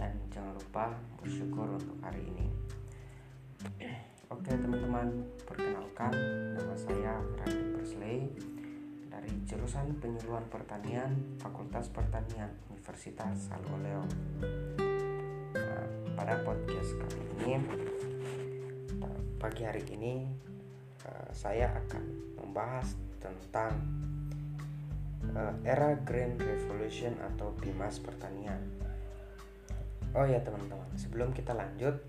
dan jangan lupa bersyukur untuk hari ini. Oke teman-teman, perkenalkan nama saya Randy Persley dari jurusan Penyuluhan Pertanian Fakultas Pertanian Universitas Aloleo. Nah, pada podcast kali ini, pagi hari ini eh, saya akan membahas tentang uh, era Green Revolution atau Bimas Pertanian. Oh ya teman-teman, sebelum kita lanjut,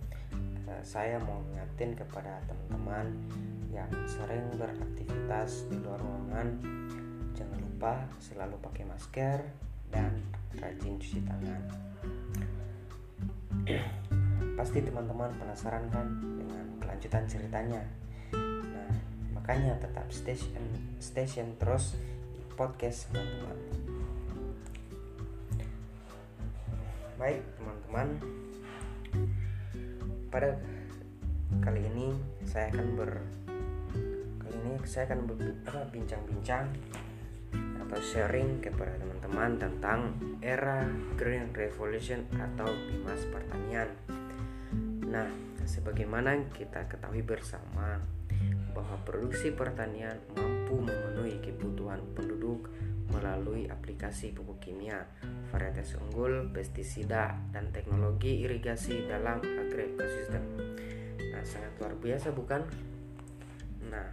uh, saya mau ngingetin kepada teman-teman yang sering beraktivitas di luar ruangan, jangan lupa selalu pakai masker dan rajin cuci tangan. Pasti teman-teman penasaran kan dengan kelanjutan ceritanya. Nah, makanya tetap station station terus podcast teman-teman baik teman-teman pada kali ini saya akan ber kali ini saya akan bincang-bincang atau sharing kepada teman-teman tentang era Green Revolution atau bimas pertanian. Nah, sebagaimana kita ketahui bersama bahwa produksi pertanian mampu memenuhi kebutuhan penduduk melalui aplikasi pupuk kimia, varietas unggul, pestisida, dan teknologi irigasi dalam agroekosistem. Nah, sangat luar biasa bukan? Nah,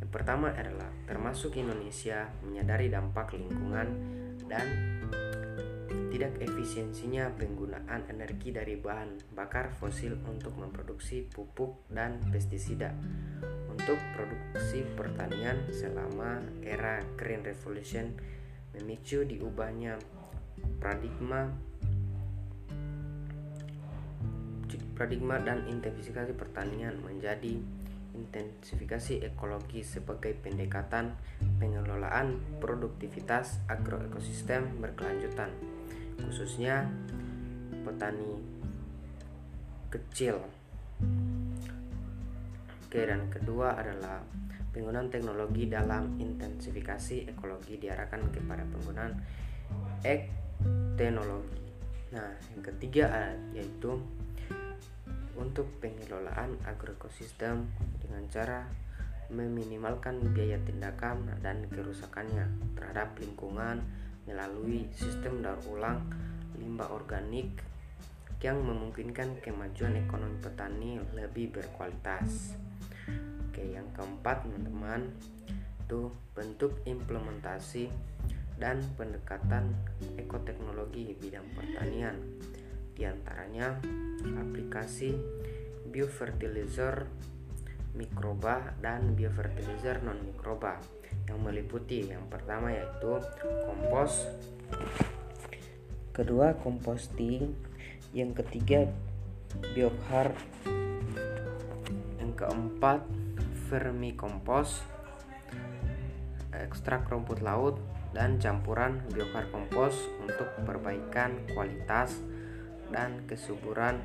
yang pertama adalah termasuk Indonesia menyadari dampak lingkungan dan tidak efisiensinya penggunaan energi dari bahan bakar fosil untuk memproduksi pupuk dan pestisida. Untuk produksi pertanian selama era Green Revolution memicu diubahnya paradigma paradigma dan intensifikasi pertanian menjadi intensifikasi ekologi sebagai pendekatan pengelolaan produktivitas agroekosistem berkelanjutan khususnya petani kecil Oke, dan kedua adalah penggunaan teknologi dalam intensifikasi ekologi diarahkan kepada penggunaan ek teknologi. Nah, yang ketiga yaitu untuk pengelolaan agroekosistem dengan cara meminimalkan biaya tindakan dan kerusakannya terhadap lingkungan melalui sistem daur ulang limbah organik yang memungkinkan kemajuan ekonomi petani lebih berkualitas. Oke, yang keempat teman-teman itu bentuk implementasi dan pendekatan ekoteknologi bidang pertanian. Di antaranya aplikasi biofertilizer mikroba dan biofertilizer non mikroba yang meliputi yang pertama yaitu kompos, kedua composting, yang ketiga biohar, yang keempat vermikompos, ekstrak rumput laut, dan campuran biokar kompos untuk perbaikan kualitas dan kesuburan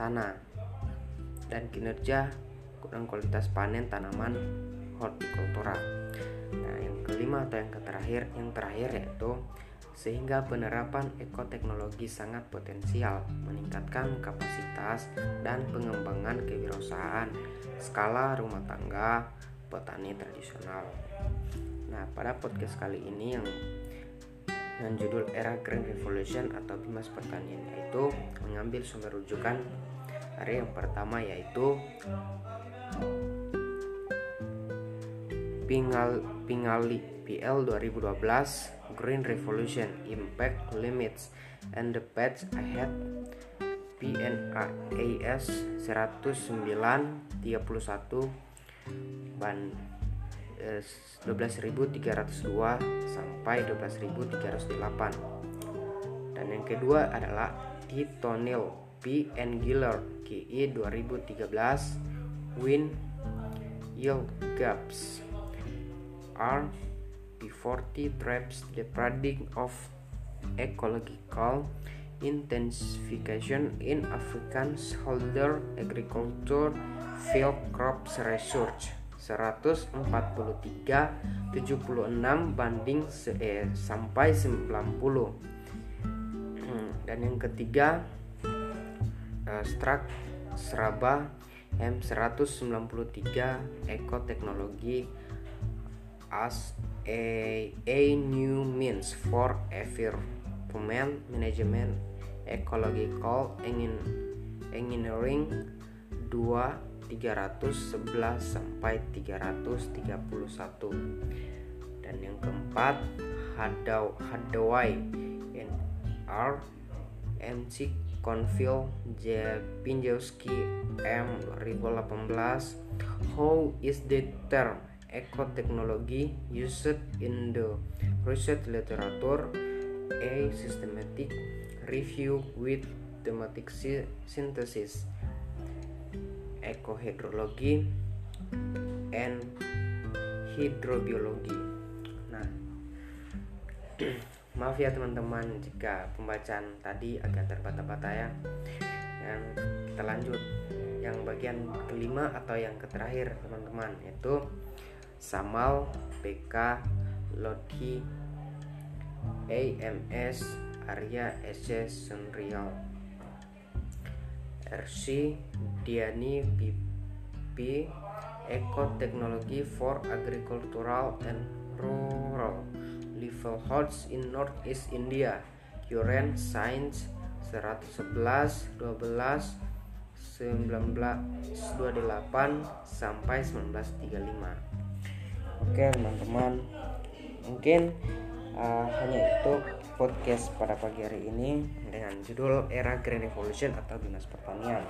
tanah dan kinerja dan kualitas panen tanaman hortikultura. Kelima atau yang terakhir, yang terakhir yaitu sehingga penerapan ekoteknologi sangat potensial meningkatkan kapasitas dan pengembangan kewirausahaan skala rumah tangga petani tradisional. Nah, pada podcast kali ini yang dengan judul Era Green Revolution atau Bimas Pertanian yaitu mengambil sumber rujukan hari yang pertama yaitu Pingal Pingali PL 2012 Green Revolution Impact Limits and the Path Ahead PNAS 109 31 ban 12.302 sampai 12.308 dan yang kedua adalah Titonil P. Giller KI 2013 Win Yield Gaps R P40 traps the paradigm of ecological intensification in African smallholder agriculture field crops research. 143 76 banding eh, sampai 90 hmm, dan yang ketiga uh, Strak Seraba M193 Ekoteknologi as a, a new means for environment management ecological engineering 2 311 sampai 331 dan yang keempat Hadaw Hadawai NR MC Conville J. Pinjowski M 2018 How is the term ecotechnology used in the research literature A systematic review with thematic synthesis ekohidrologi and hidrobiologi. Nah, maaf ya teman-teman jika pembacaan tadi agak terbata-bata ya. Dan kita lanjut yang bagian kelima atau yang terakhir teman-teman yaitu Samal PK Lodhi AMS Arya SC Sunrial RC Diani BP Ecoteknologi for Agricultural and Rural. Livelihoods in Northeast India. Current Science 111 12 1928 sampai 1935 Oke teman-teman mungkin uh, hanya itu podcast pada pagi hari ini dengan judul Era Green Revolution atau Dinas Pertanian.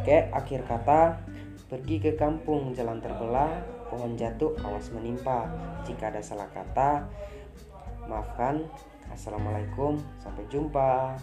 Oke, akhir kata, pergi ke kampung jalan terbelah, pohon jatuh awas menimpa. Jika ada salah kata, maafkan. Assalamualaikum, sampai jumpa.